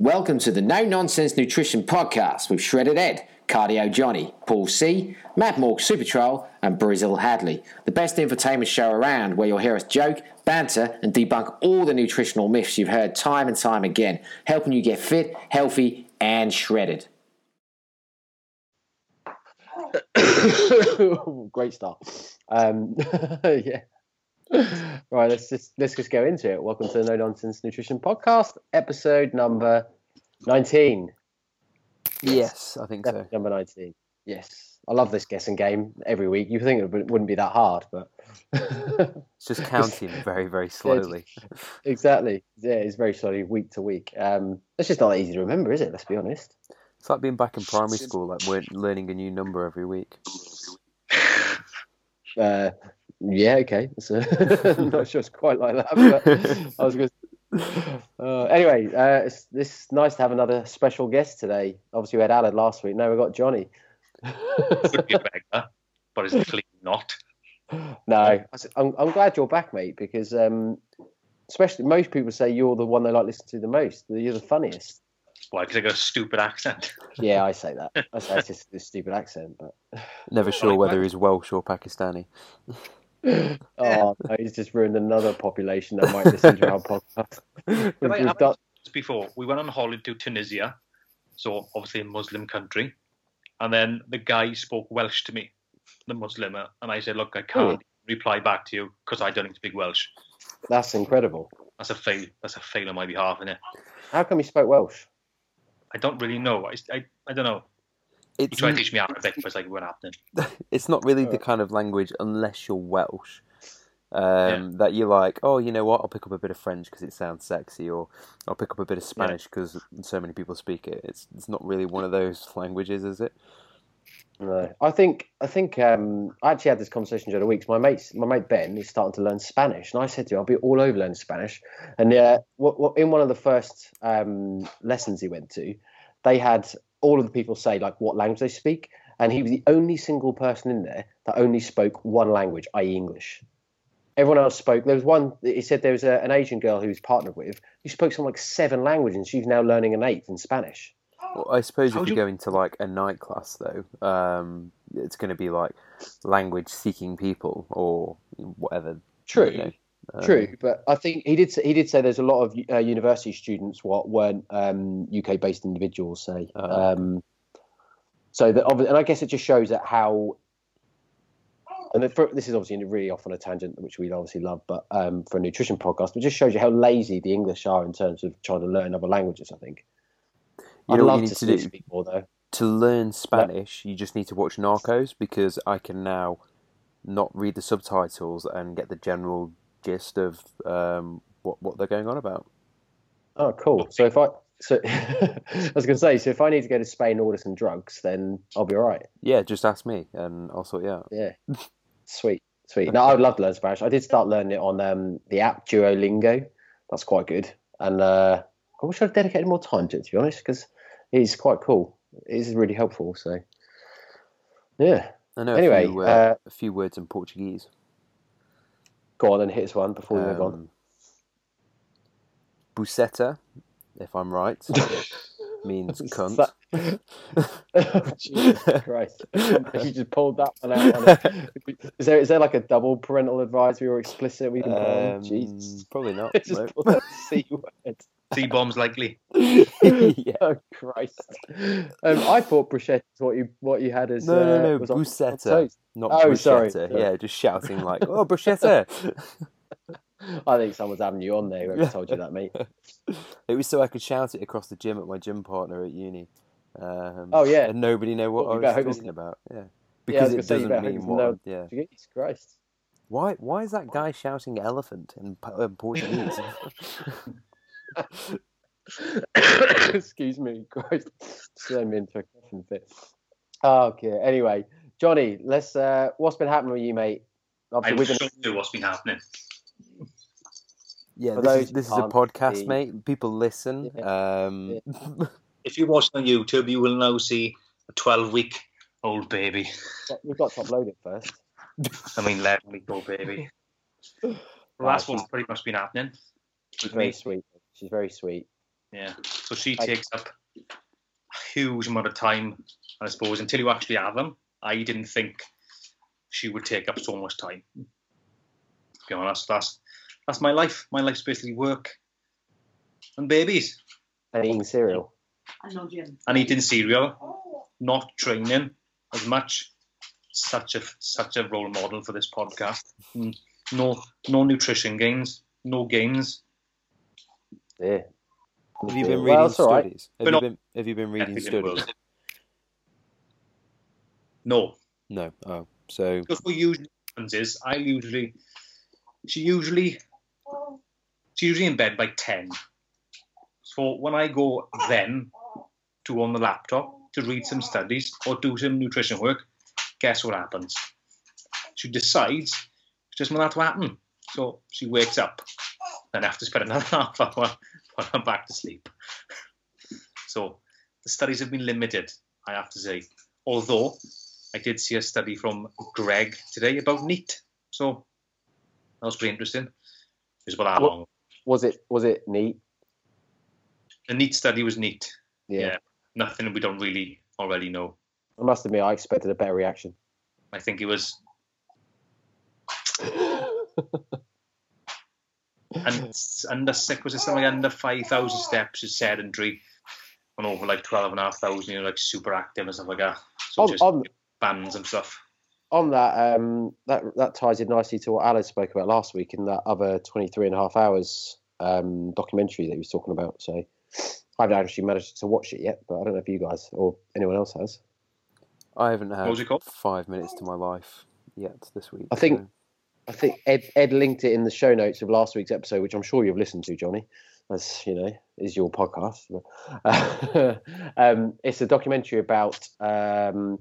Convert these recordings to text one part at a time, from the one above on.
Welcome to the No Nonsense Nutrition Podcast with Shredded Ed, Cardio Johnny, Paul C, Matt Morg Super Troll, and Brazil Hadley. The best infotainment show around where you'll hear us joke, banter, and debunk all the nutritional myths you've heard time and time again, helping you get fit, healthy, and shredded. Great start. Um, yeah. Right, let's just let's just go into it. Welcome to the No Nonsense Nutrition Podcast, episode number nineteen. Yes, I think so. Number nineteen. Yes, I love this guessing game every week. You think it would- wouldn't be that hard, but It's just counting very, very slowly. exactly. Yeah, it's very slowly week to week. Um, it's just not that easy to remember, is it? Let's be honest. It's like being back in primary school, like we're learning a new number every week. Uh, yeah, okay. So, I'm not sure it's quite like that, but I was going. to... Uh, anyway, uh, it's this is nice to have another special guest today. Obviously, we had Alan last week. Now we've got Johnny. could be a beggar, but it's clearly not. No, I s- I'm, I'm glad you're back, mate, because um, especially most people say you're the one they like listen to the most. You're the funniest. Why? Because I got a stupid accent. Yeah, I say that. I say it's just a stupid accent, but Never sure whether he's Welsh or Pakistani. oh, no, he's just ruined another population that might listen to our podcast. We've, I- we've have I done, this before we went on holiday to Tunisia, so obviously a Muslim country, and then the guy spoke Welsh to me, the Muslim, and I said, "Look, I can't hmm. reply back to you because I don't speak Welsh." that's incredible. That's a fail. That's a fail on my behalf, isn't it? How come he spoke Welsh? I don't really know. I, I, I don't know. He It's tried to teach me Arabic, but it's like, what happened? it's not really the kind of language, unless you're Welsh, um, that you're like, oh, you know what? I'll pick up a bit of French because it sounds sexy, or I'll pick up a bit of Spanish because so many people speak it. It's it's not really one of those languages, is it? No, I think I think um, I actually had this conversation during the weeks. My mate, my mate Ben, is starting to learn Spanish, and I said to him, "I'll be all over learning Spanish." And uh, what, what, in one of the first um, lessons he went to, they had all of the people say like what language they speak, and he was the only single person in there that only spoke one language, i.e., English. Everyone else spoke. There was one. He said there was a, an Asian girl who he was partnered with who spoke something like seven languages, and she's now learning an eighth in Spanish. Well, I suppose How if you you- go into like a night class, though, um, it's going to be like language seeking people or whatever. True. you know. Um, True, but I think he did. Say, he did say there's a lot of uh, university students what weren't um, UK based individuals. Say, Oh. um, so that and I guess it just shows that how. And for, this is obviously really off on a tangent, which we obviously love, but um, for a nutrition podcast, but it just shows you how lazy the English are in terms of trying to learn other languages. I think. You I'd love to to do? speak more though. to learn Spanish, you just need to watch Narcos because I can now not read the subtitles and get the general gist of um, what what they're going on about. Oh, cool. So if I so I was going to say, so if I need to go to Spain and order some drugs, then I'll be all right. Yeah, just ask me and I'll sort you out. Yeah. Sweet. Sweet. No, I would love to learn Spanish. I did start learning it on um, the app Duolingo. That's quite good. And uh, I wish I'd dedicated more time to it, to be honest, because it's quite cool. It is really helpful. So, yeah. I know Anyway, a few, uh, uh, a few words in Portuguese. Go on and hit us one before we move on. Um, buceta, if I'm right, means cunt. oh, Jesus Christ. you just pulled that one out. On. Is, there, is there like a double parental advisory or explicit we can? Um, Jesus. probably not. just that C word. C bombs likely. yeah. Oh Christ! Um, I thought bruschetta is what you what you had as No, no, uh, no, was on- on bruschetta. Not Oh, sorry, bruschetta. sorry. Yeah, just shouting like, "Oh, bruschetta!" I think someone's having you on there. Whoever told you that, mate. it was so I could shout it across the gym at my gym partner at uni. Um, Oh, yeah. and nobody know what Well, you I better was hope talking about. Yeah, Yeah, because gonna it doesn't mean it's what. no- Yeah. Jesus Christ! Why? Why is that guy shouting elephant in Po- uh, Portuguese? Excuse me, Christ. Send me into a coughing fit. Okay. Anyway, Johnny, let's. Uh, what's been happening with you, mate? Obviously, I'm we've been. shocked what's been happening. yeah, For this is this is a podcast, see- mate. People listen. Um, If you watch on YouTube, you will now see a 12 week old baby. We've got to upload it first. I mean, 11 week old baby. Well, that's what's pretty much been happening with very me. sweet. She's very sweet. Yeah. So she takes up a huge amount of time, I suppose, until you actually have them. I didn't think she would take up so much time. To be honest, that's that's my life. My life's basically work and babies And eating cereal. I know Jim. and eating cereal, not training as much. Such a such a role model for this podcast. Mm, No no nutrition gains, no gains. Yeah. Have you been Well, reading that's all right. studies? Have you been Have you been reading Ethics studies? No, No. Oh, so because what usually happens is I usually she usually she's usually in bed by ten. So when I go then to on the laptop to read some studies or do some nutrition work, guess what happens? She decides she doesn't want that to happen. So she wakes up and I have to spend another half hour while I'm back to sleep. So the studies have been limited, I have to say. Although I did see a study from Greg today about NEAT. So that was pretty interesting. It was about that What- long. Was it was it neat? The NEAT study was neat. Yeah. Yeah. Nothing we don't really already know. I must admit, I expected a better reaction. I think it was and under six was it something like under five thousand steps is sedentary and over like twelve and a half thousand you're like super active and stuff like that. So On- just on- bands and stuff. on that, um, that that ties in nicely to what Alice spoke about last week in that other 23 and a half hours um, documentary that he was talking about. So I haven't actually managed to watch it yet, but I don't know if you guys or anyone else has. I haven't had was it called? five minutes to my life yet this week. I think- so- I think Ed, Ed linked it in the show notes of last week's episode, which I'm sure you've listened to, Johnny, as you know, is your podcast. um, it's a documentary about. Um,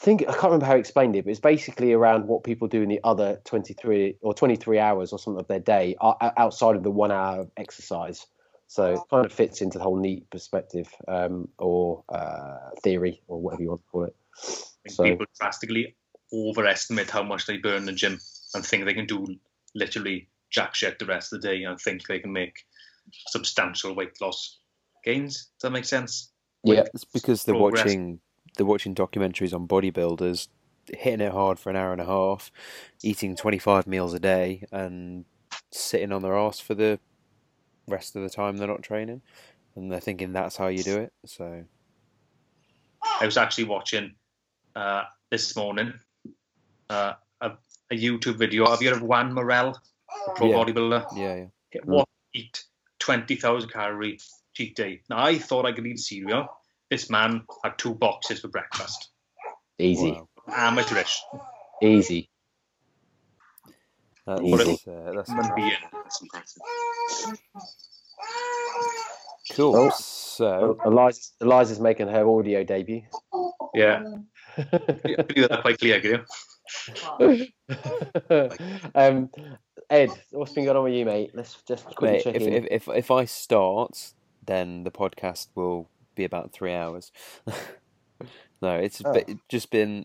I think I can't remember how he explained it, but it's basically around what people do in the other 23 or 23 hours or something of their day outside of the one hour of exercise. So it kind of fits into the whole neat perspective um, or uh, theory or whatever you want to call it. I think So- people drastically overestimate how much they burn in the gym and think they can do literally jack shit the rest of the day and think they can make substantial weight loss gains. Does that make sense? Yeah. It's because they're progress. watching they're watching documentaries on bodybuilders, hitting it hard for an hour and a half, eating twenty five meals a day, and sitting on their ass for the rest of the time they're not training, and they're thinking that's how you do it. So I was actually watching uh, this morning uh, a, a YouTube video. Have you heard of Juan Morel, the pro Yeah. bodybuilder? yeah, yeah. What eat twenty thousand calorie cheat day? Now I thought I could eat cereal. This man had two boxes for breakfast. Easy, Wow. Amateurish. easy. That's, Easy. uh, that's Human crap. being. That's impressive. cool. Oh. So Eliza's, Eliza's making her audio debut. Yeah, I could do that quite clear, can you? um, Ed, what's been going on with you, mate? Let's just quickly Mate, check if, in. if if if I start, then the podcast will be about three hours. no, it's Oh. just been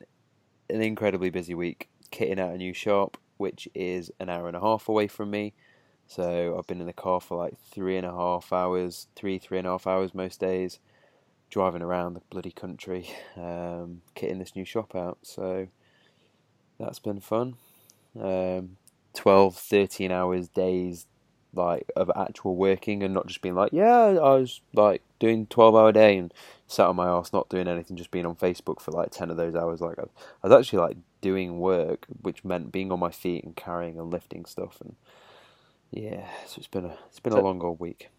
an incredibly busy week kitting out a new shop, which is an hour and a half away from me. So I've been in the car for like three and a half hours, three three and a half hours most days, driving around the bloody country, um, kitting this new shop out. So that's been fun. Um, 12, 13 hours days like of actual working and not just being like, yeah, I was like doing twelve hour day and sat on my ass not doing anything, just being on Facebook for like ten of those hours. Like I, was actually like doing work, which meant being on my feet and carrying and lifting stuff. And yeah, so it's been a it's been a long old week.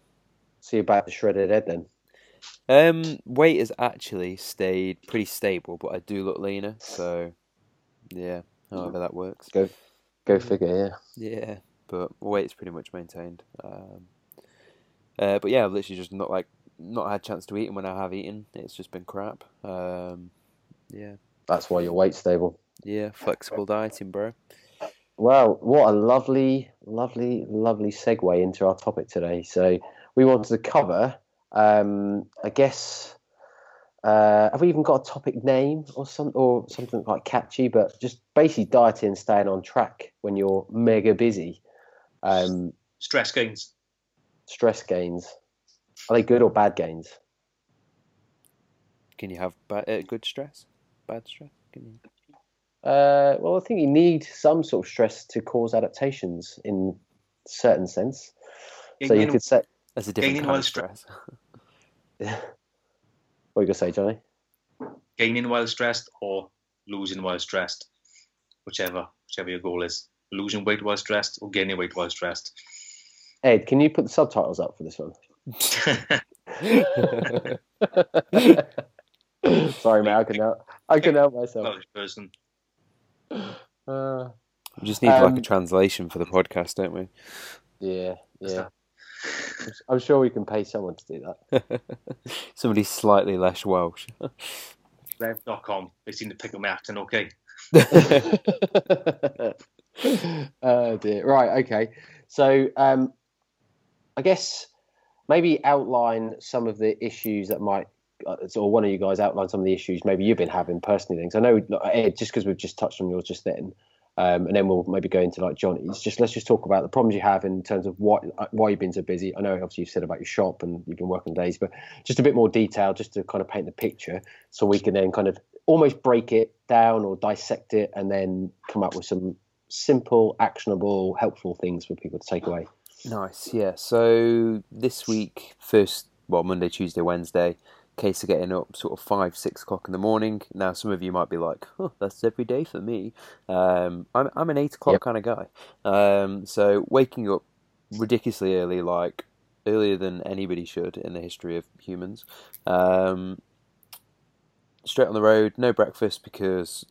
See you back to Shredded Ed then. Um, weight has actually stayed pretty stable, but I do look leaner. So yeah, however that works. Go, go figure. Yeah. Yeah, but weight's pretty much maintained. Um, uh, but yeah, I've literally just not like not had a chance to eat, and when I have eaten, it's just been crap. Um, yeah, That's why your weight's stable. yeah, flexible dieting, bro. Well, what a lovely, lovely, lovely segue into our topic today. So we wanted to cover, um, I guess, uh, have we even got a topic name or some or something quite catchy? But just basically dieting and staying on track when you're mega busy. Um, Stress gains. stress gains. Are they good or bad gains? Can you have ba- uh, good stress? Bad stress? Can you? Uh, well, I think you need some sort of stress to cause adaptations in certain sense. So you could say, That's a different kind of stre- stress. what are you gonna say, Johnny? gaining while stressed or losing while stressed, whichever whichever your goal is. Losing weight while stressed or gaining weight while stressed. Ed, can you put the subtitles up for this one? Sorry, mate, I can help. I can help myself. Person. Uh, we just need like Um, a translation for the podcast, don't we? yeah, yeah. I'm sure we can pay someone to do that. Somebody slightly less Welsh. Rev.com. They seem to pick up my accent okay. oh dear. Right. Okay. So, um, I guess maybe outline some of the issues that might, uh, or one of you guys outline some of the issues maybe you've been having personally. Things I know, Ed, just because we've just touched on yours just then, um, and then we'll maybe go into like Johnny's. Just let's just talk about the problems you have in terms of what uh, why you've been so busy. I know obviously you've said about your shop and you've been working days, but just a bit more detail, just to kind of paint the picture, so we can then kind of almost break it down or dissect it, and then come up with some simple, actionable, helpful things for people to take away. Nice, yeah. So this week, first, well, Monday, Tuesday, Wednesday, case of getting up sort of five, six o'clock in the morning. Now, some of you might be like, "Oh, that's every day for me." Um, I'm I'm an eight o'clock Yep. kind of guy. Um, so waking up ridiculously early, like earlier than anybody should in the history of humans. Um, straight on the road, no breakfast because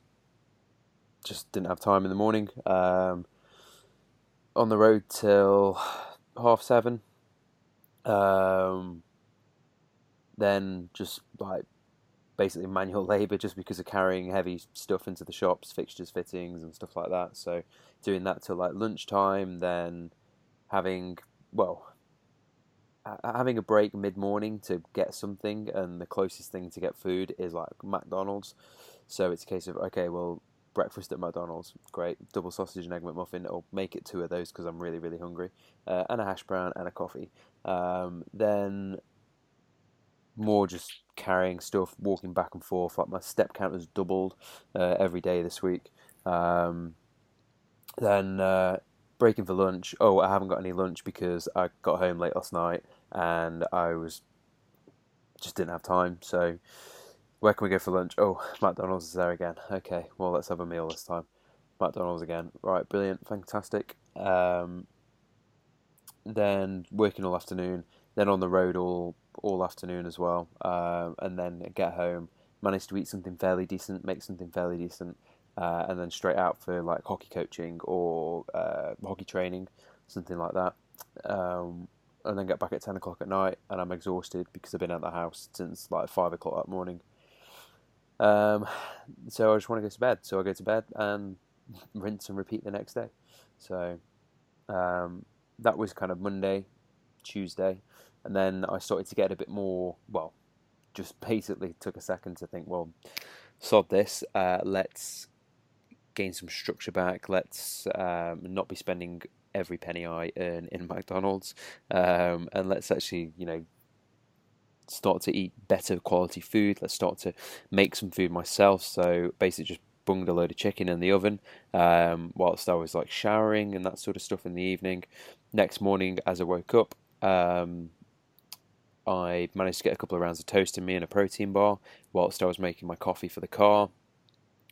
just didn't have time in the morning. Um, on the road till half seven. Um, then just like basically manual labour just because of carrying heavy stuff into the shops, fixtures, fittings, and stuff like that. So doing that till like lunchtime, then having well having a break mid morning to get something, and the closest thing to get food is like McDonald's. So it's a case of okay, well breakfast at McDonald's, great, double sausage and egg McMuffin. I'll make it two of those because I'm really really hungry, uh, and a hash brown and a coffee. Um, then more just carrying stuff, walking back and forth. Like my step count has doubled uh, every day this week. Um, then uh, breaking for lunch. Oh, I haven't got any lunch because I got home late last night and I was just didn't have time. So where can we go for lunch? Oh, McDonald's is there again. Okay, well let's have a meal this time. McDonald's again. Right, brilliant, fantastic. Um, then working all afternoon. Then on the road all all afternoon as well, um, and then get home, manage to eat something fairly decent, make something fairly decent, uh, and then straight out for like hockey coaching or uh, hockey training, something like that. Um, and then get back at ten o'clock at night, and I'm exhausted because I've been at the house since like five o'clock that morning. Um, so I just want to go to bed. So I go to bed and rinse and repeat the next day. So um, that was kind of Monday, Tuesday, and then I started to get a bit more. Well, just basically took a second to think. Well, sod this. Uh, let's gain some structure back. Let's um, not be spending every penny I earn in McDonald's, um, and let's actually, you know, start to eat better quality food. Let's start to make some food myself. So basically, just bunged a load of chicken in the oven um, whilst I was like showering and that sort of stuff in the evening. Next morning, as I woke up, um, I managed to get a couple of rounds of toast in me and a protein bar whilst I was making my coffee for the car.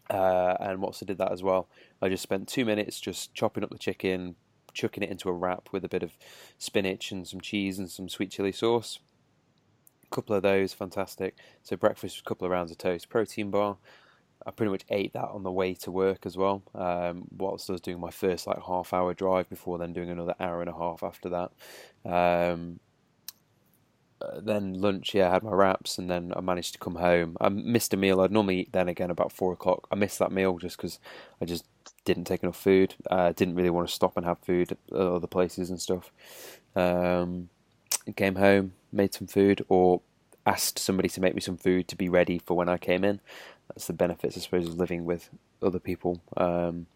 Uh, and whilst I did that as well, I just spent two minutes just chopping up the chicken, chucking it into a wrap with a bit of spinach and some cheese and some sweet chili sauce. A couple of those, fantastic. So breakfast, a couple of rounds of toast, protein bar. I pretty much ate that on the way to work as well. Um, whilst I was doing my first like half hour drive before then doing another hour and a half after that. Um, uh, then lunch, yeah, I had my wraps, and then I managed to come home. I missed a meal. I'd normally eat then again about four o'clock. I missed that meal just because I just didn't take enough food. I uh, didn't really want to stop and have food at other places and stuff. Um, came home, made some food, or asked somebody to make me some food to be ready for when I came in. That's the benefits, I suppose, of living with other people. Um,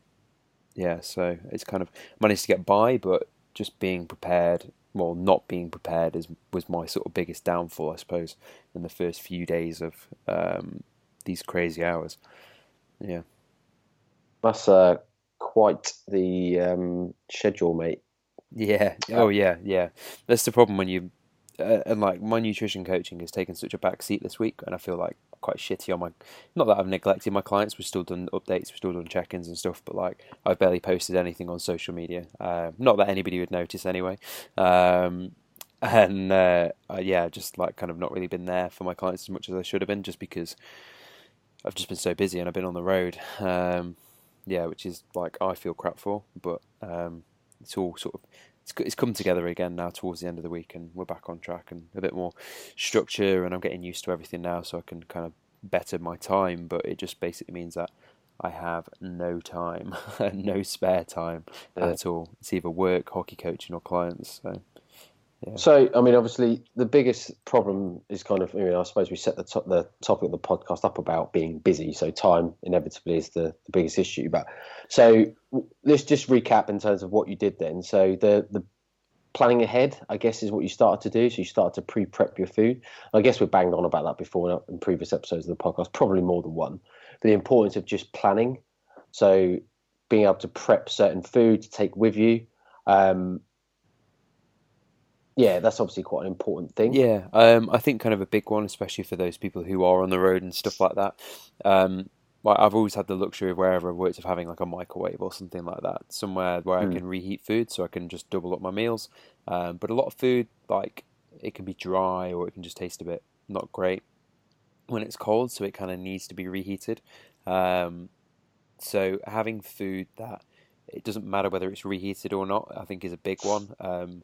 yeah, so it's kind of managed to get by, but just being prepared well, not being prepared is was my sort of biggest downfall, I suppose, in the first few days of um, these crazy hours. Yeah, That's uh, quite the um, schedule, mate. yeah, oh yeah, yeah. That's the problem when you uh, and like my nutrition coaching has taken such a back seat this week, and I feel like quite shitty on my. Not that I've neglected my clients. We've still done updates, we've still done check-ins and stuff, but like I've barely posted anything on social media. Uh, not that anybody would notice anyway. Um, and uh, yeah, just like kind of not really been there for my clients as much as I should have been, just because I've just been so busy and I've been on the road. Um, yeah, which is like I feel crap for, but um, it's all sort of it's it's come together again now towards the end of the week, and we're back on track and a bit more structure, and I'm getting used to everything now, so I can kind of better my time. But it just basically means that I have no time, no spare time Yeah. at all. It's either work, hockey coaching, or clients. So So, I mean, obviously, the biggest problem is kind of, I mean, I suppose we set the, to- the topic of the podcast up about being busy. So, time inevitably is the, the biggest issue. But so let's just recap in terms of what you did then. So, the, the planning ahead, I guess, is what you started to do. So, you started to pre prep your food. I guess we banged on about that before in previous episodes of the podcast, probably more than one. But the importance of just planning. So, being able to prep certain food to take with you. Um, yeah, that's obviously quite an important thing. Yeah, um, I think kind of a big one, especially for those people who are on the road and stuff like that. Um, like I've always had the luxury of wherever I've worked of having like a microwave or something like that, somewhere where I Mm. can reheat food, so I can just double up my meals. Um, but a lot of food, like it can be dry or it can just taste a bit not great when it's cold, so it kind of needs to be reheated. Um, so having food that it doesn't matter whether it's reheated or not, I think is a big one. Um,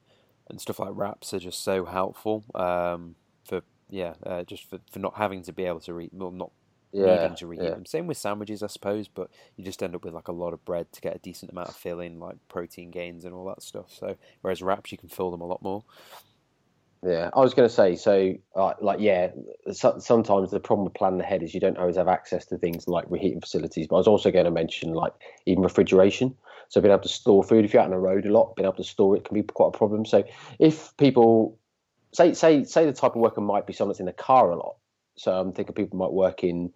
and stuff like wraps are just so helpful um, for yeah, uh, just for, for not having to be able to reheat, well, not yeah, needing to reheat yeah. them. Same with sandwiches, I suppose, but you just end up with like a lot of bread to get a decent amount of filling, like protein gains and all that stuff. So whereas wraps, you can fill them a lot more. Yeah, I was going to say, so uh, like, yeah, so, sometimes the problem with planning ahead is you don't always have access to things like reheating facilities. But I was also going to mention like even refrigeration. So being able to store food, if you're out on the road a lot, being able to store it can be quite a problem. So if people say say say the type of worker might be someone that's in the car a lot. So I'm thinking people might work in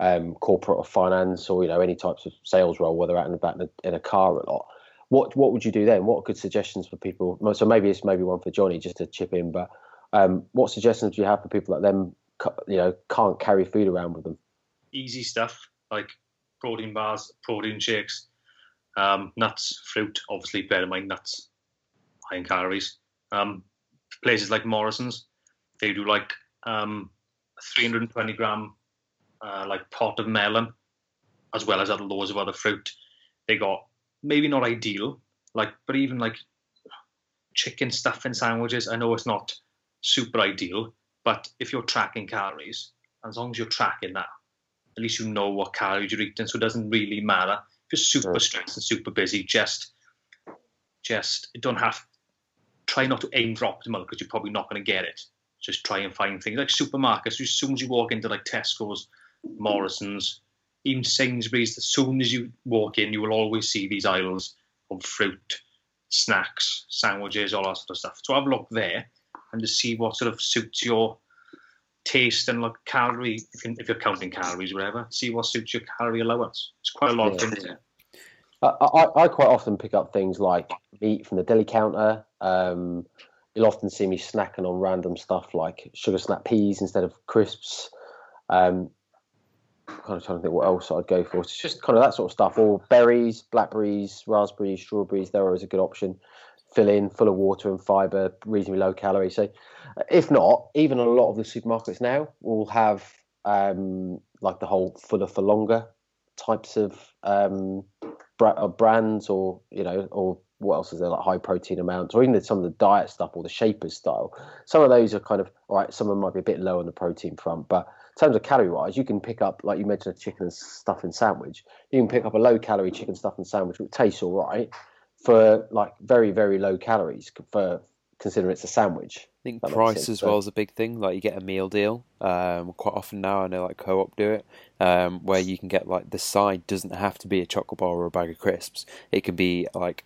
um, corporate or finance or you know any types of sales role, where they're out and about in a, in a car a lot. What what would you do then? What good suggestions for people? So maybe it's maybe one for Johnny just to chip in. But um, what suggestions do you have for people that them ca- you know can't carry food around with them? Easy stuff like protein bars, protein shakes, um, nuts, fruit. Obviously, bear in mind nuts, high in calories. Um, places like Morrison's, they do like um, 320 gram uh, like pot of melon, as well as other loads of other fruit. They got maybe not ideal, like but even like chicken stuffing sandwiches. I know it's not super ideal, but if you're tracking calories, as long as you're tracking that, at least you know what calories you're eating, so it doesn't really matter. You're super Sure. stressed and super busy, just just don't have try not to aim for optimal because you're probably not going to get it. Just try and find things like supermarkets. As soon as you walk into like Tesco's, Morrison's, even Sainsbury's, as soon as you walk in, you will always see these aisles of fruit, snacks, sandwiches, all that sort of stuff. So have a look there and to see what sort of suits your taste and like calorie, if, you, if you're counting calories, whatever, see what suits your calorie allowance. It's quite a lot of Yeah. things there. I, I, I quite often pick up things like meat from the deli counter. Um, you'll often see me snacking on random stuff like sugar snap peas instead of crisps. Um, kind of trying to think what else I'd go for. It's just kind of that sort of stuff, or berries, blackberries, raspberries, strawberries. They're always a good option. Fill in, full of water and fibre, reasonably low calorie. So, if not, even a lot of the supermarkets now will have um, like the whole fuller for longer types of um, uh, brands or you know or what else is there like high protein amounts or even some of the diet stuff or the shapers style some of those are kind of all right some of them might be a bit low on the protein front but in terms of calorie wise you can pick up like you mentioned a chicken and stuffing sandwich you can pick up a low calorie chicken stuffing sandwich which tastes all right for like very very low calories for considering it's a sandwich I think price as well is a big thing. Like you get a meal deal. Um, quite often now, I know like Co-op do it, um, where you can get like the side doesn't have to be a chocolate bar or a bag of crisps. It can be like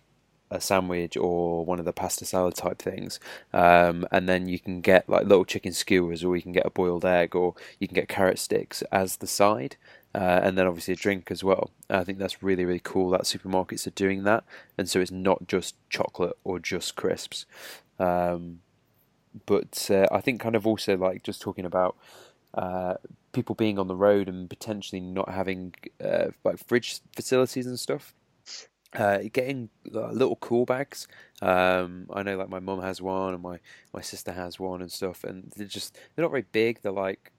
a sandwich or one of the pasta salad type things, um, and then you can get like little chicken skewers, or you can get a boiled egg, or you can get carrot sticks as the side. Uh, and then obviously a drink as well. I think that's really really cool that supermarkets are doing that, and so it's not just chocolate or just crisps. Um, but uh, I think kind of also like just talking about uh, people being on the road and potentially not having uh, like fridge facilities and stuff. Uh, getting uh, little cool bags. Um, I know like my mum has one and my, my sister has one and stuff, and they're just they're not very big. They're like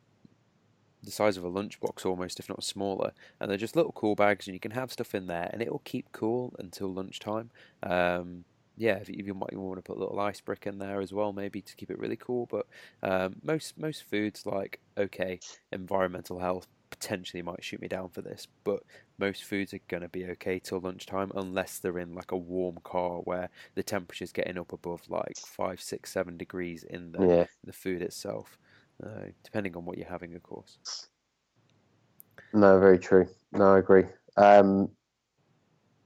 the size of a lunchbox almost, if not smaller, and they're just little cool bags, and you can have stuff in there, and it will keep cool until lunchtime. Um, yeah, if you, might want to put a little ice brick in there as well, maybe to keep it really cool. But um, most most foods like okay, environmental health potentially might shoot me down for this, but most foods are gonna be okay till lunchtime unless they're in like a warm car where the temperature's getting up above like five, six, seven degrees in the Yeah. the food itself, uh, depending on what you're having, of course. No, very true. No, I agree. Um,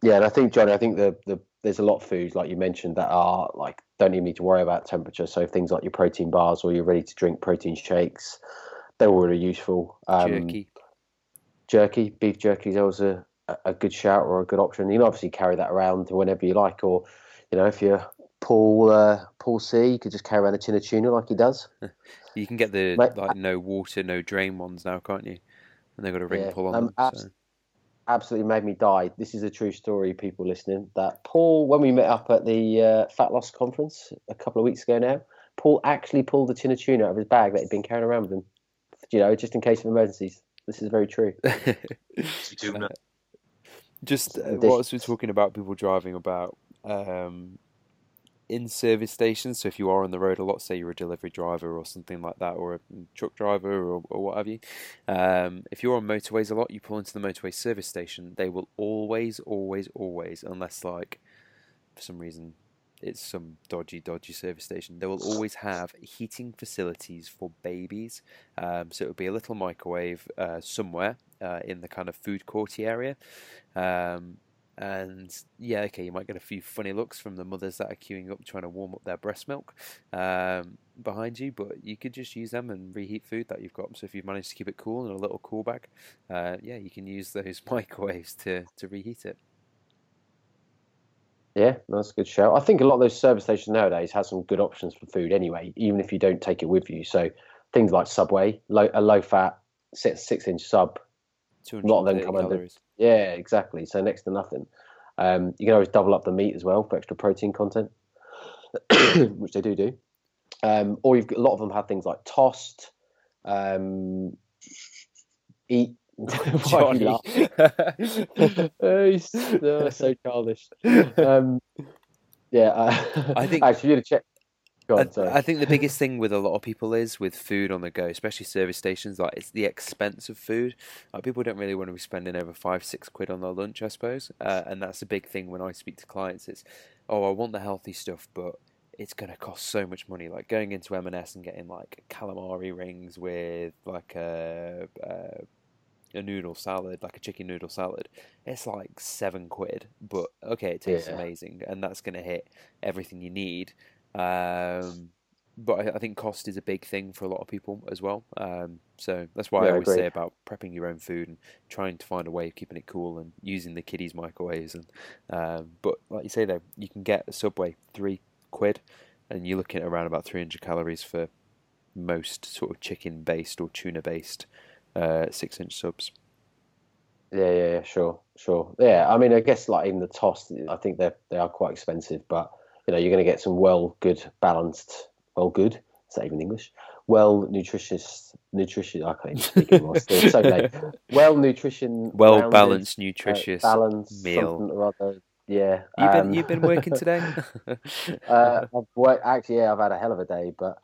yeah, and I think Johnny, I think the the there's a lot of foods like you mentioned that are like don't even need to worry about temperature. So things like your protein bars or your ready to drink protein shakes, they're all really useful. Um, Jerky. jerky, beef jerky is always a, a good shout or a good option. You can obviously carry that around whenever you like, or you know if you're Paul uh, Paul C, you could just carry around a tin of tuna like he does. You can get the Mate, like no water, no drain ones now, can't you? And they've got a ring Yeah, pull on um, them. abs- so. absolutely made me die. This is a true story, people listening. That Paul, when we met up at the uh, Fat Loss conference a couple of weeks ago now, Paul actually pulled a tin of tuna out of his bag that he'd been carrying around with him, you know, just in case of emergencies. This is very true. Just uh, This- whilst we're talking about people driving about um, in service stations, so if you are on the road a lot, say you're a delivery driver or something like that, or a truck driver or, or what have you, um, if you're on motorways a lot, you pull into the motorway service station, they will always, always, always, unless like for some reason it's some dodgy, dodgy service station, they will always have heating facilities for babies. Um, so it would be a little microwave uh, somewhere uh, in the kind of food courty area. Um, and yeah, okay, you might get a few funny looks from the mothers that are queuing up trying to warm up their breast milk um, behind you, but you could just use them and reheat food that you've got. So if you've managed to keep it cool in a little cool bag, uh, yeah, you can use those microwaves to, to reheat it. Yeah, that's a good show. I think a lot of those service stations nowadays have some good options for food anyway, even if you don't take it with you. So things like Subway, low, a low fat six, six inch sub. A lot of them 230 come under-. Yeah, exactly. So next to nothing. Um, you can always double up the meat as well for extra protein content, which they do do. Um, or you've got, a lot of them have things like tossed, um, eat. Why are you Johnny. Oh, so childish. Um, yeah, uh, I think- actually, you to check. Go on, I. I think the biggest thing with a lot of people is with food on the go, especially service stations, like it's the expense of food. Like people don't really want to be spending over five, six quid on their lunch, I suppose, uh, and that's a big thing when I speak to clients. It's, oh, I want the healthy stuff, but it's going to cost so much money. Like going into M&S and getting like calamari rings with like a, a a noodle salad, like a chicken noodle salad, it's like seven quid. But okay, it tastes Yeah. amazing, and that's going to hit everything you need. Um, but I, I think cost is a big thing for a lot of people as well. Um, so that's why Yeah, I always say about prepping your own food and trying to find a way of keeping it cool and using the kiddies microwaves. And um, but like you say though, you can get a Subway three quid, and you're looking at around about three hundred calories for most sort of chicken based or tuna based uh, six inch subs. Yeah, yeah, yeah, sure, sure. Yeah, I mean, I guess like even the tossed, I think they they are quite expensive, but you know, you're going to get some well, good, balanced, well, good. Is that even English? Well, nutritious, nutritious. I can't even speak anymore. Still, it's so late. Well, nutrition, Well rounded, balanced, uh, nutritious balanced meal. or other. Yeah. You've been um, you've been working today. uh, I've worked, actually, yeah, I've had a hell of a day, but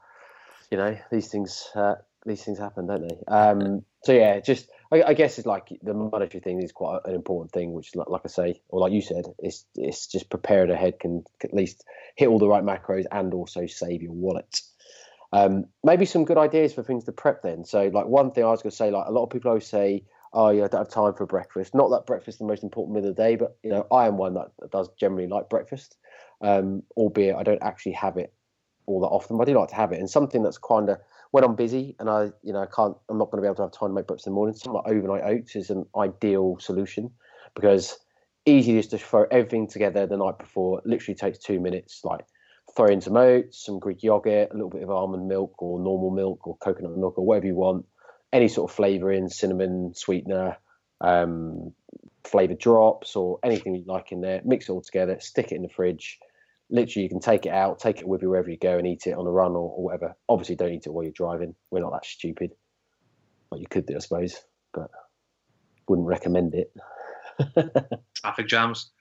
you know, these things, uh, these things happen, don't they? Um, so yeah, just I, I guess it's like the monetary thing is quite an important thing, which, like, like I say, or like you said, it's it's just prepared ahead can at least hit all the right macros and also save your wallet. Um, maybe some good ideas for things to prep then. So, like one thing I was going to say, like a lot of people always say, "Oh, yeah, I don't have time for breakfast." Not that breakfast is the most important meal of the day, but you know, I am one that does generally like breakfast. um, albeit I don't actually have it all that often. But I do like to have it, and something that's kind of when I'm busy and I, you know, I can't, I'm not going to be able to have time to make breakfast in the morning. Something like overnight oats is an ideal solution because easy just to throw everything together the night before. It literally takes two minutes. Like throw in some oats, some Greek yogurt, a little bit of almond milk or normal milk or coconut milk or whatever you want. Any sort of flavouring, cinnamon, sweetener, um, flavoured drops or anything you like in there. Mix it all together, stick it in the fridge. Literally, you can take it out, take it with you wherever you go, and eat it on a run or, or whatever. Obviously, don't eat it while you're driving. We're not that stupid. Well, you could do, I suppose, but wouldn't recommend it. Traffic jams.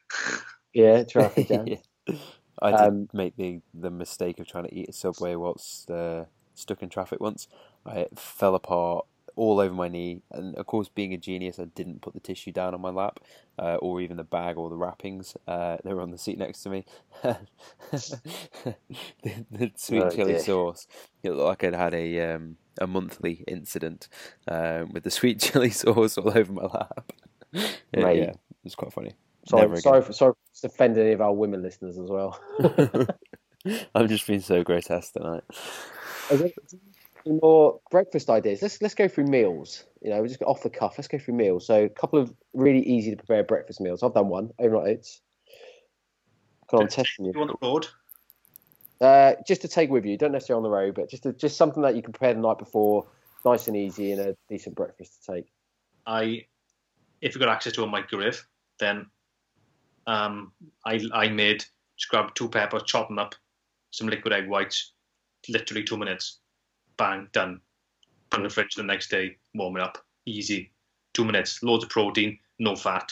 yeah, traffic jam. Yeah. I did Um, make the, the mistake of trying to eat a Subway whilst uh, stuck in traffic once. I fell apart all over my knee, and of course, being a genius, I didn't put the tissue down on my lap, uh, or even the bag or the wrappings. Uh, they were on the seat next to me. the, the sweet Oh, chili dear. sauce. It looked like I'd had a um, a monthly incident um, with the sweet chili sauce all over my lap. yeah, Mate. yeah, it was quite funny. Sorry, sorry for sorry for offending any of our women listeners as well. I'm just being so grotesque tonight. More breakfast ideas? Let's let's go through meals. You know, we're just off the cuff. Let's go through meals. So a couple of really easy to prepare breakfast meals. I've done one overnight oats. God, I'm testing You you. on the road? Uh, just to take with you, don't necessarily on the road, but just to, just something that you can prepare the night before, nice and easy, and a decent breakfast to take. I, if you got access to a microwave, then um, I I made just grab two peppers, chop them up, some liquid egg whites, literally two minutes, bang, done. Put in the fridge the next day, warm it up, easy, two minutes, loads of protein, no fat,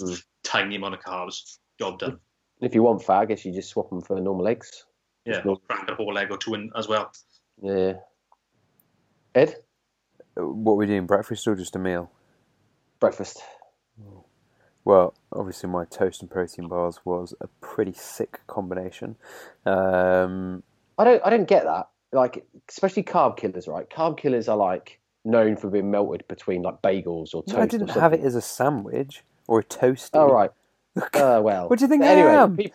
Mm. tiny amount of carbs, job done. If you want fat, I guess you just swap them for normal eggs. Yeah, no- crack a whole egg or two in as well. Yeah. Ed, What are we doing, breakfast or just a meal? breakfast. Well, obviously my toast and protein bars was a pretty sick combination. Um, I don't I don't get that. Like especially carb killers, right? Carb killers are like known for being melted between like bagels or toast. I didn't have it as a sandwich or a toasty. Oh right. Uh, well. What do you think I anyway, am? peop-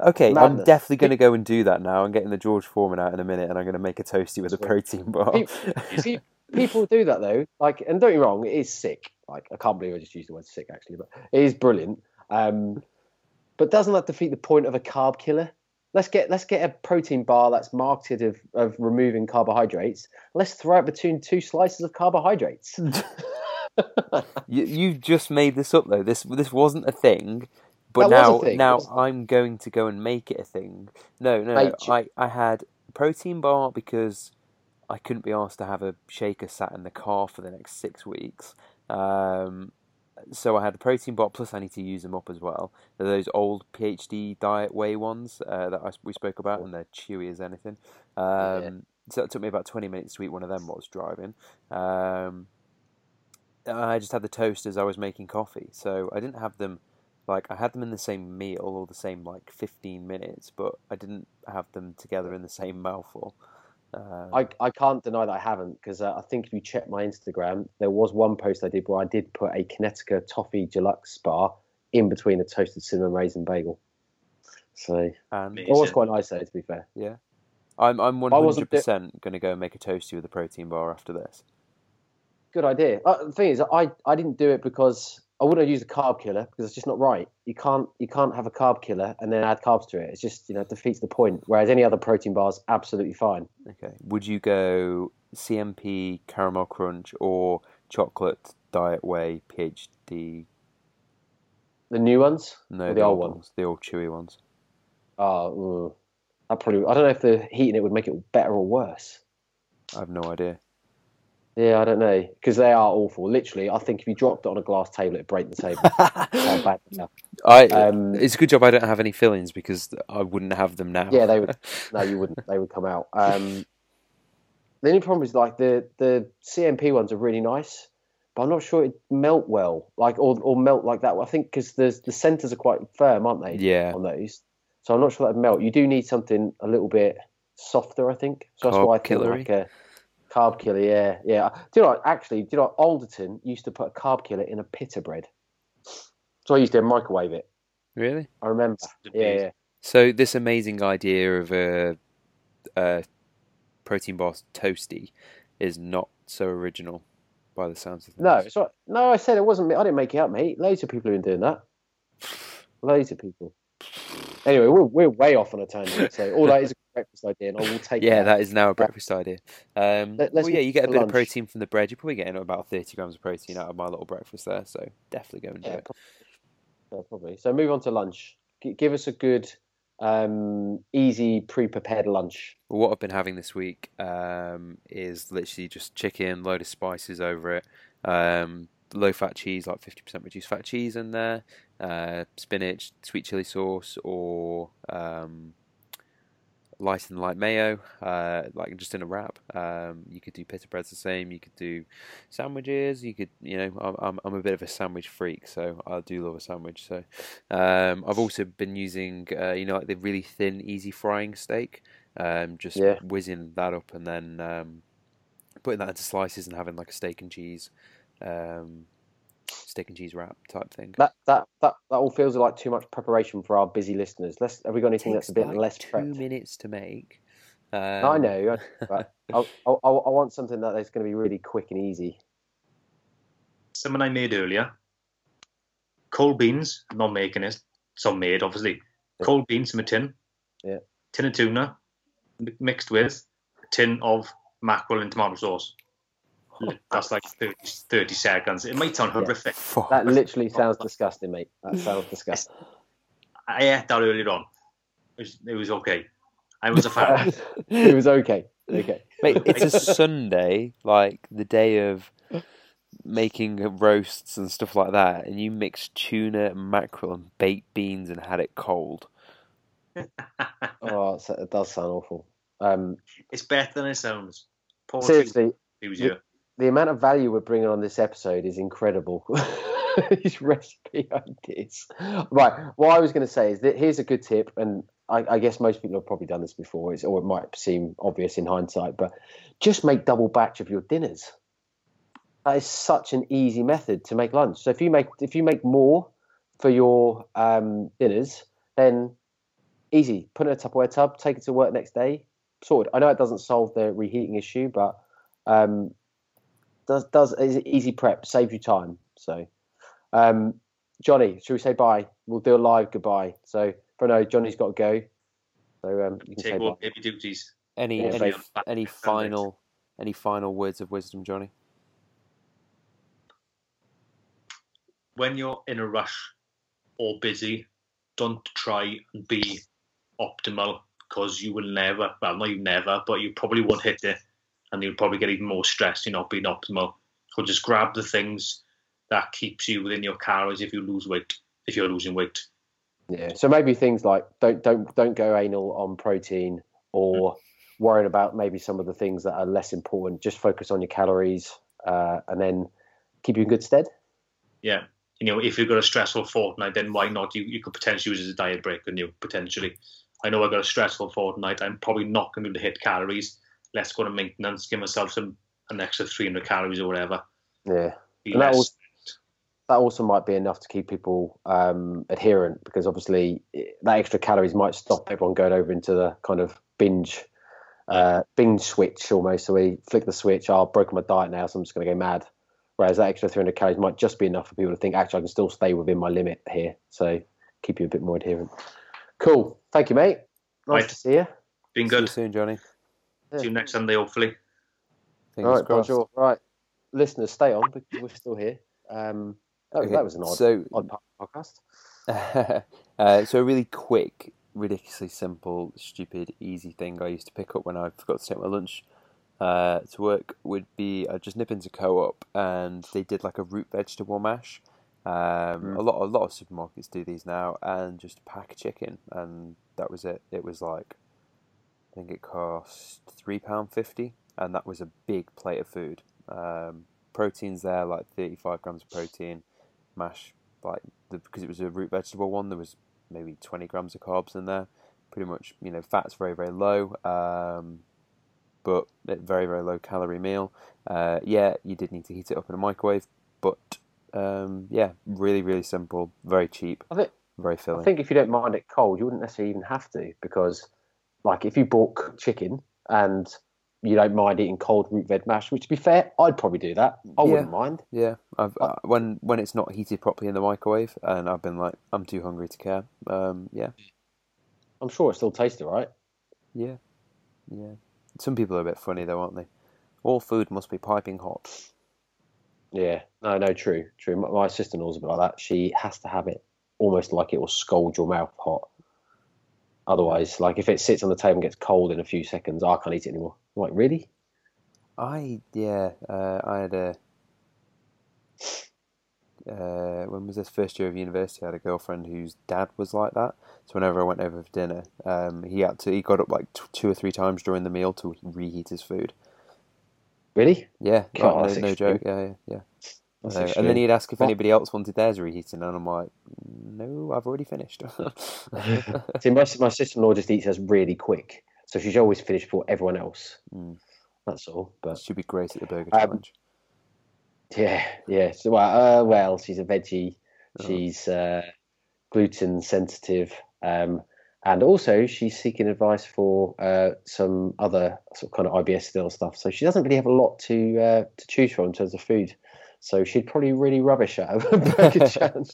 Okay, I'm definitely going to go and do that now. I'm getting the George Foreman out in a minute, and I'm going to make a toasty with a protein bar. Peop- see, people do that though. Like, and don't get me wrong, it is sick. Like, I can't believe I just used the word sick actually, but it is brilliant. Um, but doesn't that defeat the point of a carb killer? Let's get let's get a protein bar that's marketed of, of removing carbohydrates. Let's throw it between two slices of carbohydrates. You, you've just made this up though. This this wasn't a thing, but That now thing. now I'm going to go and make it a thing. No, no, no. Mate, you- I I had a protein bar because I couldn't be asked to have a shaker sat in the car for the next six weeks. Um, so I had a protein bar plus I need to use them up as well. They're those old PhD diet whey ones uh, that I, we spoke about, and they're chewy as anything. Um, Yeah. So it took me about twenty minutes to eat one of them while I was driving. Um, I just had the toast as I was making coffee, so I didn't have them like I had them in the same meal or the same like fifteen minutes, but I didn't have them together in the same mouthful. Um, I, I can't deny that I haven't because uh, I think if you check my Instagram, there was one post I did where I did put a Connecticut toffee deluxe bar in between a toasted cinnamon raisin bagel. So and it was quite nice though, to be fair. Yeah, I'm I'm hundred wasn't di- percent going to go and make a toasty with a protein bar after this. Good idea. Uh, the thing is, I, I didn't do it because I wouldn't use a carb killer because it's just not right. You can't you can't have a carb killer and then add carbs to it. It's just you know defeats the point. Whereas any other protein bar is absolutely fine. Okay, would you go CNP caramel crunch or chocolate diet whey PhD? The new ones, No, the, the old old one? ones, the old chewy ones. Ah, oh, I probably I don't know if the heating it would make it better or worse. I have no idea. Yeah, I don't know because they are awful. Literally, I think if you dropped it on a glass table, it'd break the table. How bad they are. I Um, it's a good job I don't have any fillings because I wouldn't have them now. Yeah, they would. No, you wouldn't. They would come out. Um, the only problem is like the the CNP ones are really nice, but I'm not sure it'd melt well, like or or melt like that. I think because the the centers are quite firm, aren't they? Yeah. On those, so I'm not sure that would melt. You do need something a little bit softer, I think. So that's Carb why I think killery? like a carb killer. Yeah, yeah. Do you know? what, Actually, do you know? what, Alderton used to put a carb killer in a pita bread. So I used to microwave it. Really? I remember. Yeah, yeah. So this amazing idea of a, a protein bar toasty is not so original by the sounds of things. No, it's right. No, I said it wasn't me. I didn't make it up, mate. Loads of people have been doing that. Loads of people. Anyway, we're, we're way off on a tangent. So all that is a breakfast idea, and I will take. Yeah, that. is now a breakfast idea. Um, Let- well, yeah, you get a bit lunch. of protein from the bread. You're probably getting about 30 grams of protein out of my little breakfast there, so definitely go and do Yeah, it. probably. Yeah, probably. So move on to lunch. G- give us a good, um, easy, pre-prepared lunch. Well, what I've been having this week um, is literally just chicken, load of spices over it, um, low fat cheese, like 50% reduced fat cheese in there, uh, spinach, sweet chili sauce, or um, light and light mayo, uh, like just in a wrap. Um, you could do pita breads the same. You could do sandwiches. You could, you know, I'm I'm, a bit of a sandwich freak, so I do love a sandwich. So um, I've also been using, uh, you know, like the really thin, easy frying steak. Um, just Yeah. whizzing that up and then um, putting that into slices and having like a steak and cheese, um, steak and cheese wrap type thing. That that that that all feels like too much preparation for our busy listeners. Let's. Have we got anything that's a bit like less two prepped? minutes to make. I Um, know, but I, I, I, I want something that is going to be really quick and easy. Something I made earlier. Cold beans. I'm not making it. Some made, obviously. Cold beans from a tin. Yeah. Tin of tuna mixed with a tin of mackerel and tomato sauce. That's like 30, 30 seconds. It might sound horrific. fuck. That literally sounds disgusting, mate. That sounds disgusting. I ate that earlier on. It was, it was okay. I was a fan. it was okay. Okay. Mate, it's a Sunday, like the day of making roasts and stuff like that, and you mixed tuna, mackerel, and baked beans and had it cold. Oh, it does sound awful. Um, it's better than it sounds. Paul seriously, He was here. The amount of value we're bringing on this episode is incredible. These recipe ideas. Right. What I was going to say is that here's a good tip, and I, I guess most people have probably done this before, it's, or it might seem obvious in hindsight, but just make double batch of your dinners. That is such an easy method to make lunch. So if you make if you make more for your um, dinners, then easy. Put it in a Tupperware tub, take it to work next day, sorted. I know it doesn't solve the reheating issue, but um, does does is easy prep save you time. So, um, Johnny, should we say bye? We'll do a live goodbye. So, for no, Johnny's got to go. So um, you can say Take bye. all baby duties. Any Yeah, any, any final any final words of wisdom, Johnny? When you're in a rush or busy, don't try and be optimal because you will never, well, not you never, but you probably won't hit it and you'll probably get even more stressed you're not being optimal. So just grab the things that keeps you within your calories if you lose weight, if you're losing weight. Yeah. So maybe things like don't don't don't go anal on protein or worrying about maybe some of the things that are less important. Just focus on your calories uh, and then keep you in good stead. Yeah. You know, if you've got a stressful fortnight, then why not? You, you could potentially use it as a diet break, couldn't you? Potentially. I know I've got a stressful fortnight. I'm probably not going to be able to hit calories. Let's go to maintenance, give myself some an extra 300 calories or whatever. Yeah. And that less- was- that also might be enough to keep people um, adherent because obviously that extra calories might stop everyone going over into the kind of binge uh, binge switch almost. So we flick the switch. Oh, I've broken my diet now, so I'm just going to go mad. Whereas that extra 300 calories might just be enough for people to think, actually, I can still stay within my limit here. So keep you a bit more adherent. Cool. Thank you, mate. Nice Right. to see you. Been good. See you good. soon, Johnny. See you next Sunday, hopefully. All Fingers right, crossed. bonjour. All right, listeners, stay on because we're still here. Um, that, Okay, that was an odd, so odd podcast. uh, so a really quick, ridiculously simple, stupid, easy thing I used to pick up when I forgot to take my lunch uh, to work would be I just nip into co-op and they did like a root vegetable mash. Um, Mm. A lot, a lot of supermarkets do these now, and just pack of chicken, and that was it. It was like, I think it cost three pound fifty, and that was a big plate of food. Um, proteins there, like thirty-five grams of protein, mash like the, because it was a root vegetable one, there was maybe 20 grams of carbs in there. Pretty much, you know, fat's very, very low, um, but a very, very low calorie meal. Uh, yeah, you did need to heat it up in a microwave, but um, yeah, really, really simple, very cheap, think very filling. I think if you don't mind it cold, you wouldn't necessarily even have to because, like, if you bought cooked chicken and you don't mind eating cold root veg mash, which to be fair, I'd probably do that. I Yeah. wouldn't mind. Yeah, I've uh, when when it's not heated properly in the microwave, and I've been like, I'm too hungry to care. Um, yeah, I'm sure it still tastes right. yeah, yeah. Some people are a bit funny though, aren't they? All food must be piping hot. Yeah, no, no, true, true. My, my sister-in-law's a bit like that. She has to have it almost like it will scald your mouth hot. Otherwise, like if it sits on the table and gets cold in a few seconds, I can't eat it anymore. I'm like, really? I yeah, uh, I had a. Uh, when was this first year of university? I had a girlfriend whose dad was like that. So whenever I went over for dinner, um, he had to. He got up like t- two or three times during the meal to reheat his food. Really? Yeah, God, no, no joke. Yeah, yeah, yeah. That's Uh, and then he'd ask if What? anybody else wanted theirs reheating, and I'm like, no, I've already finished. See, my, my sister-in-law just eats hers really quick, so she's always finished before everyone else. Mm. That's all. But She'd be great at the burger Um, challenge. yeah, yeah. So, well, uh, well, she's a veggie. Oh. She's uh, gluten sensitive, um, and also she's seeking advice for uh, some other sort of kind of IBS still stuff. So she doesn't really have a lot to uh, to choose from in terms of food. So she'd probably really rubbish out of a burger challenge.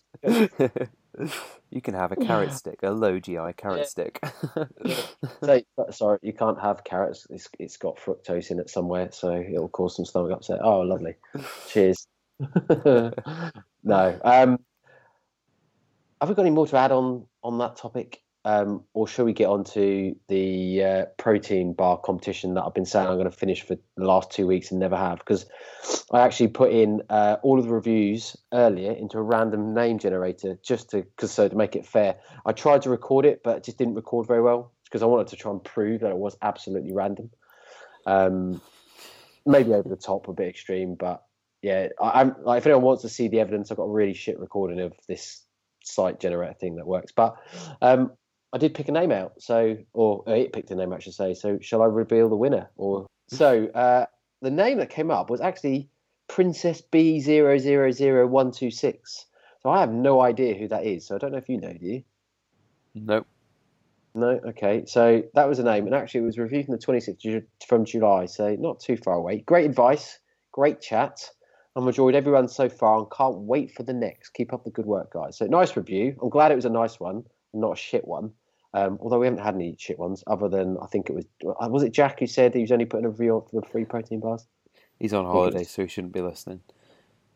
you can have a carrot stick, a low GI carrot Yeah. stick. So, sorry, you can't have carrots. It's, it's got fructose in it somewhere, so it'll cause some stomach upset. Oh, lovely. Cheers. no. Um, have we got any more to add on on that topic, um, or shall we get on to the uh, protein bar competition that I've been saying I'm going to finish for the last two weeks and never have? Because I actually put in uh, all of the reviews earlier into a random name generator just to cause, so to make it fair. I tried to record it, but it just didn't record very well because I wanted to try and prove that it was absolutely random. Um, maybe over the top, a bit extreme, but yeah, I, I'm like if anyone wants to see the evidence, I've got a really shit recording of this site generator thing that works. But um, I did pick a name out, so or uh, it picked a name, I should say. So shall I reveal the winner? Or so uh, the name that came up was actually Princess B zero zero zero one two six. So I have no idea who that is. So I don't know if you know, do you? nope. No, okay. So that was a name, and actually it was reviewed from the 26th from July, so not too far away. Great advice, great chat. I've enjoyed everyone so far and can't wait for the next. Keep up the good work, guys. So nice review. I'm glad it was a nice one, not a shit one. Um, although we haven't had any shit ones, other than I think it was uh, was it Jack who said he was only putting a review on for the free protein bars. He's on holiday, so he shouldn't be listening.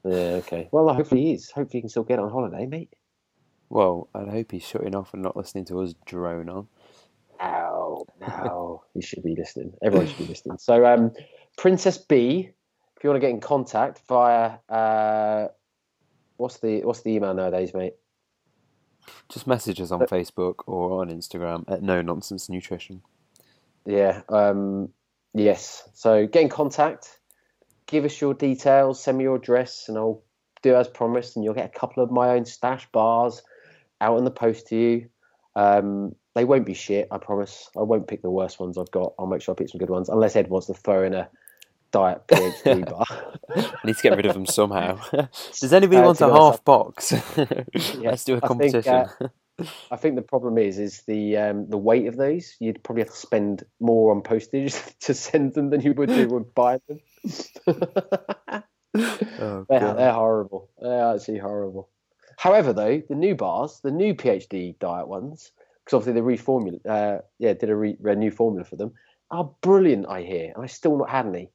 Yeah, okay. Well, hopefully he is. Hopefully he can still get on holiday, mate. Well, I'd hope he's shutting off and not listening to us drone on. Ow, no, he should be listening. Everyone should be listening. So, um, Princess B, if you want to get in contact via uh, what's the what's the email nowadays, mate? Just message us on Facebook or on Instagram at No Nonsense Nutrition. Yeah, um, yes. So get in contact, give us your details, send me your address, and I'll do as promised, and you'll get a couple of my own stash bars out in the post to you. Um, they won't be shit, I promise. I won't pick the worst ones I've got. I'll make sure I pick some good ones, unless Ed wants to throw in a diet PhD bar. I need to get rid of them somehow. Does anybody Uh, want a half box? Let's do a I think, competition. uh, I think the problem is is the um, the weight of these. You'd probably have to spend more on postage to send them than you would do with buying them. oh, they're, they're horrible. They're actually horrible. However, though, the new bars, the new PhD diet ones, because obviously they reformula, uh, yeah, did a, re- a new formula for them, are brilliant. I hear, and I still not had any.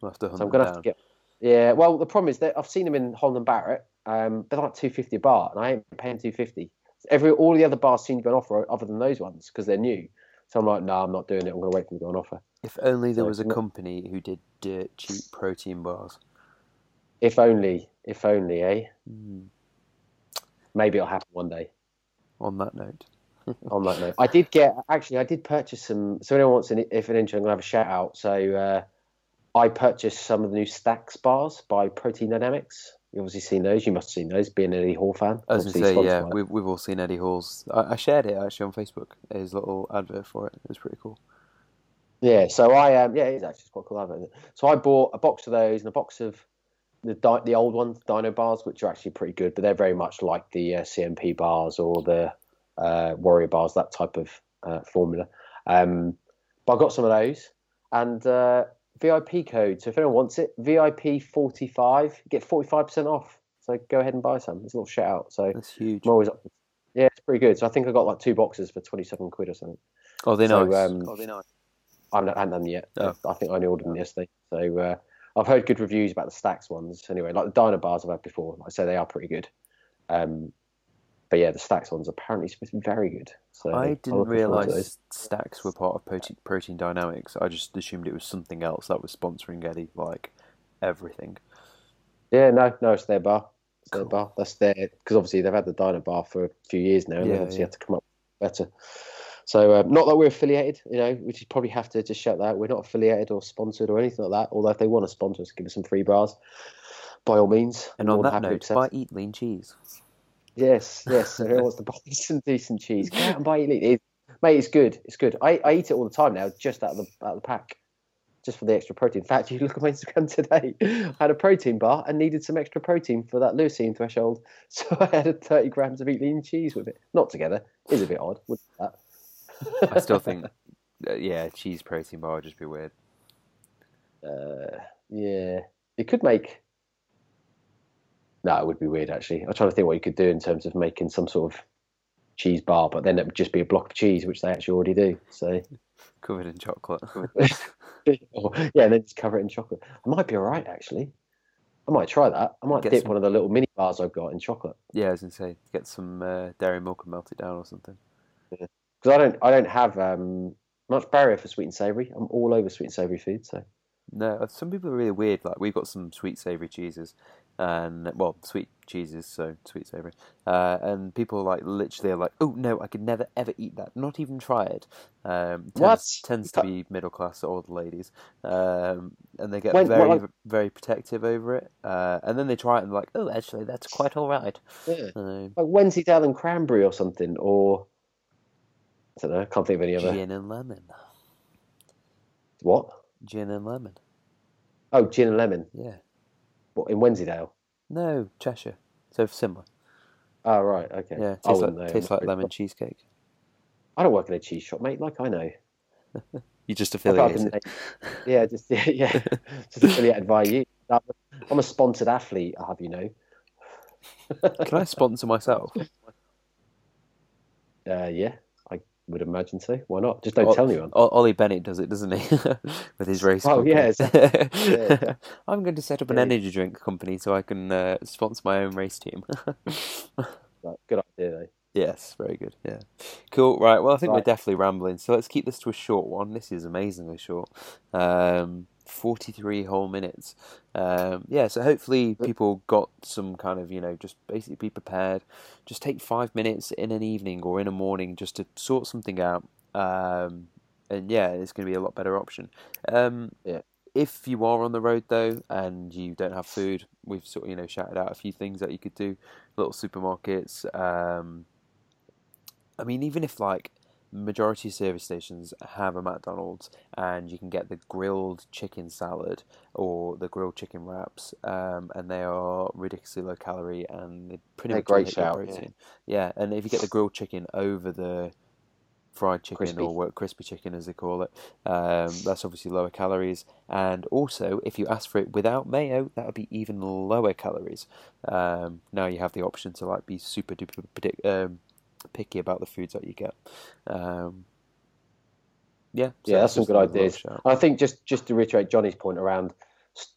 We'll have to hunt So I'm gonna have to get. Yeah, well, the problem is that I've seen them in Holland and Barrett. Um, they're like two fifty a bar, and I ain't paying two fifty. Every all the other bars seem to be on offer other than those ones because they're new. So I'm like, no, I'm not doing it. I'm going to wait for them to go on offer. If only there So was a company who did dirt cheap protein bars. If only, if only, eh? Hmm. Maybe it'll happen one day. On that note, on that note. I did get actually I did purchase some so anyone wants an if an intro I'm gonna have a shout out. So uh, I purchased some of the new Stacks bars by Protein Dynamix. You obviously seen those, you must have seen those, being an Eddie Hall fan. I was going Obviously to say, yeah, we've, we've all seen Eddie Hall's. I, I shared it actually on Facebook, his little advert for it. It was pretty cool. Yeah, so I um yeah, it's actually quite cool. Advert. So I bought a box of those and a box of the di- the old ones, Dino bars, which are actually pretty good, but they're very much like the uh, CNP bars or the uh, Warrior bars, that type of uh, formula. Um, but I got some of those and uh, VIP code. So if anyone wants it, VIP forty five, get forty five percent off. So go ahead and buy some. It's a little shout out. So That's huge. I'm always up. yeah, it's pretty good. So I think I got like two boxes for twenty seven quid or something. Oh, they're So, nice. um, oh, they're nice. I haven't, I haven't done them yet. Oh. I think I only ordered them yesterday. So uh, I've heard good reviews about the Stacks ones. Anyway, like the diner bars I've had before, like I say they are pretty good. Um, but yeah, the Stacks ones apparently supposed to be very good. So I didn't looking forward those. realise stacks were part of protein, protein Dynamix. I just assumed it was something else that was sponsoring Eddie, like everything. Yeah, no, no, it's their bar. It's their bar. That's their because obviously they've had the Diner bar for a few years now, and they Yeah, obviously yeah. have to come up better. So uh, not that we're affiliated, you know, we should probably have to just shout that we're not affiliated or sponsored or anything like that. Although if they want to sponsor us, give us some free bars, by all means. And on that note, buy. Eat Lean Cheese. Yes, yes. So who wants to buy some decent cheese? Go out and buy Elite. It, mate, it's good. It's good. I, I eat it all the time now, just out of the out of the pack, just for the extra protein. In fact, you look at my Instagram today. I had a protein bar and needed some extra protein for that leucine threshold, so I added thirty grams of Eat Lean cheese with it. Not together. Is a bit odd. I still think, uh, yeah, cheese protein bar would just be weird. Uh, yeah, it could make. No, it would be weird actually. I'm trying to think what you could do in terms of making some sort of cheese bar, but then it would just be a block of cheese, which they actually already do. So, Covered in chocolate. or, yeah, and then just cover it in chocolate. I might be all right actually. I might try that. I might Get dip some- one of the little mini bars I've got in chocolate yeah, I was gonna say, get some uh, dairy milk and melt it down or something. because I don't. I don't have um, much barrier for sweet and savoury. I'm all over sweet and savoury food. So No, uh, some people are really weird. Like we've got some sweet savoury cheeses, and well, sweet cheeses, so sweet savoury. Uh, and people like literally are like, "Oh no, I could never ever eat that. Not even try it." Um, tends, What? tends to be middle class old ladies, um, and they get When- very what, very protective over it. Uh, and then they try it and they're like, "Oh, actually, that's quite all right." yeah, Um, like Wensleydale and cranberry or something, or I don't know. I can't think of any other. gin and lemon. What? Gin and lemon. Oh, gin and lemon. Yeah. What in Wensleydale? No, Cheshire. So similar. Oh right, okay. Yeah, I tastes wouldn't like know, tastes like afraid. lemon cheesecake. I don't work in a cheese shop, mate. Like I know. You just I've affiliated. yeah, just yeah, yeah, just affiliated by you. I'm a sponsored athlete. I have you know. Can I sponsor myself? Uh, yeah, I would imagine so. Why not? Just don't O- tell anyone. O- Ollie Bennett does it, doesn't he? With his race. Oh, company. yeah. Yeah. I'm going to set up an Yeah. energy drink company so I can uh, sponsor my own race team. Right, good idea though. yes, very good. Yeah, cool. Right. Well, I think we're definitely rambling, so let's keep this to a short one. This is amazingly short. Um, 43 whole minutes. Um, yeah, so hopefully people got some kind of, you know, just basically be prepared. Just take five minutes in an evening or in a morning just to sort something out. Um, and yeah, it's going to be a lot better option. Um, Yeah. If you are on the road though and you don't have food, we've sort of you know shouted out a few things that you could do. Little supermarkets. Um, I mean, even if like majority of service stations have a McDonald's and you can get the grilled chicken salad or the grilled chicken wraps, um, and they are ridiculously low calorie and they pretty They're much great shout, yeah. protein. Yeah, and if you get the grilled chicken over the fried chicken Crispy. or what- crispy chicken as they call it, um, that's obviously lower calories. And also, if you ask for it without mayo, that would be even lower calories. Um, now you have the option to like be super duper um, picky about the foods that you get. Um, yeah, so yeah, that's some good ideas. I think just just to reiterate Johnny's point around,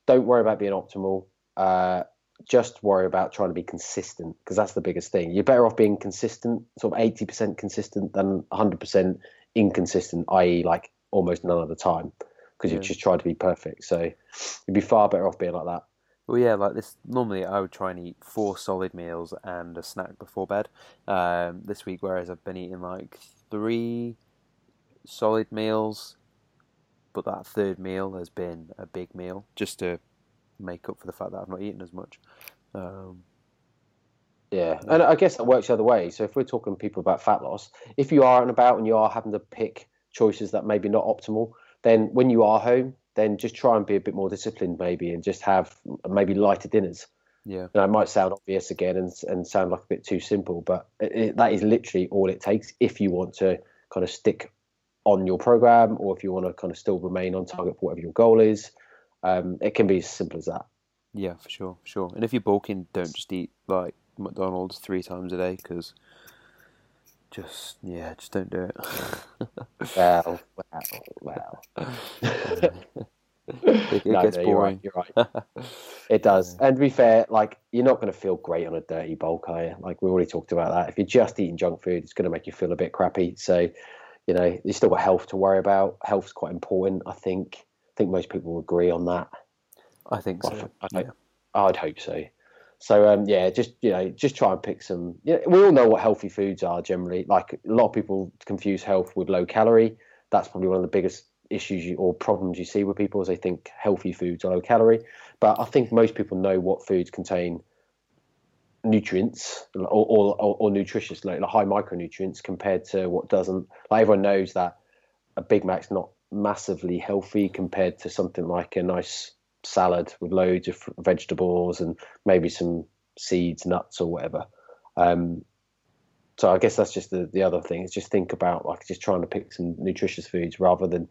don't worry about being optimal. Uh, just worry about trying to be consistent because that's the biggest thing. You're better off being consistent, sort of eighty percent consistent, than hundred percent inconsistent, i.e., like almost none of the time, because you're Yeah. just trying to be perfect. So you'd be far better off being like that. Well, yeah, like this. Normally, I would try and eat four solid meals and a snack before bed. Um, this week, whereas I've been eating like three solid meals, but that third meal has been a big meal just to make up for the fact that I've not eaten as much. Um, Yeah, and I guess that works the other way. So if we're talking people about fat loss, if you are out and about and you are having to pick choices that maybe not optimal, then when you are home, then just try and be a bit more disciplined, maybe, and just have maybe lighter dinners. Yeah. and it might sound obvious again and, and sound like a bit too simple, but it, it, that is literally all it takes if you want to kind of stick on your program or if you want to kind of still remain on target for whatever your goal is. Um, it can be as simple as that. Yeah, for sure, for sure. And if you're bulking, don't just eat like McDonald's three times a day because just yeah, just don't do it. Well, well, well. it it No, gets no, boring. You're right. You're right. it does. And to be fair, like you're not going to feel great on a dirty bulk, are you? Like we already talked about that. If you're just eating junk food, it's going to make you feel a bit crappy. So, you know, you still got health to worry about. Health's quite important. I think. I think most people agree on that. I think so. I- yeah. I'd hope so. So um, yeah, just you know, just try and pick some. Yeah, we all know what healthy foods are generally. Like a lot of people confuse health with low calorie. That's probably one of the biggest issues you, or problems you see with people is they think healthy foods are low calorie. But I think most people know what foods contain nutrients or or, or, nutritious, like high micronutrients compared to what doesn't. Like everyone knows that a Big Mac's not massively healthy compared to something like a nice salad with loads of vegetables and maybe some seeds, nuts, or whatever. Um, so I guess that's just the, the other thing is just think about like just trying to pick some nutritious foods rather than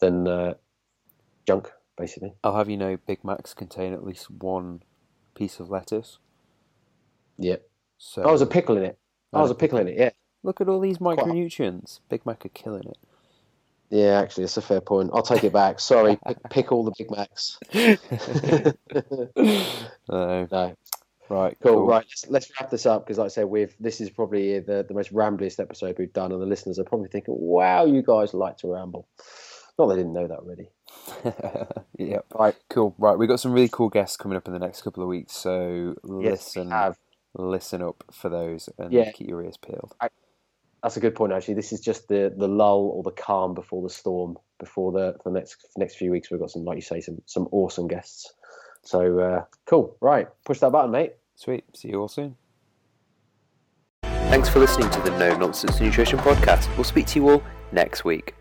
than uh, junk, basically. I'll have you know, Big Macs contain at least one piece of lettuce. Yeah. So Oh, there's a pickle in it. Oh, there's a pickle in it. Yeah. look at all these micronutrients. Big Mac are killing it. Yeah, actually, it's a fair point. I'll take it back. Sorry, pick, pick all the Big Macs. Uh, No, right, Cool. Right. Let's, let's wrap this up because, like I said, we've this is probably the, the most rambliest episode we've done, and the listeners are probably thinking, "Wow, you guys like to ramble." Not they didn't know that already. yep. Right. Cool. Right, we've got some really cool guests coming up in the next couple of weeks, so Yes, listen, have. listen up for those and Yeah. keep your ears peeled. That's a good point. Actually, this is just the the lull or the calm before the storm. Before the for the next next few weeks, we've got some, like you say, some some awesome guests. So uh, cool. Right, push that button, mate. Sweet. See you all soon. Thanks for listening to the No Nonsense Nutrition Podcast. We'll speak to you all next week.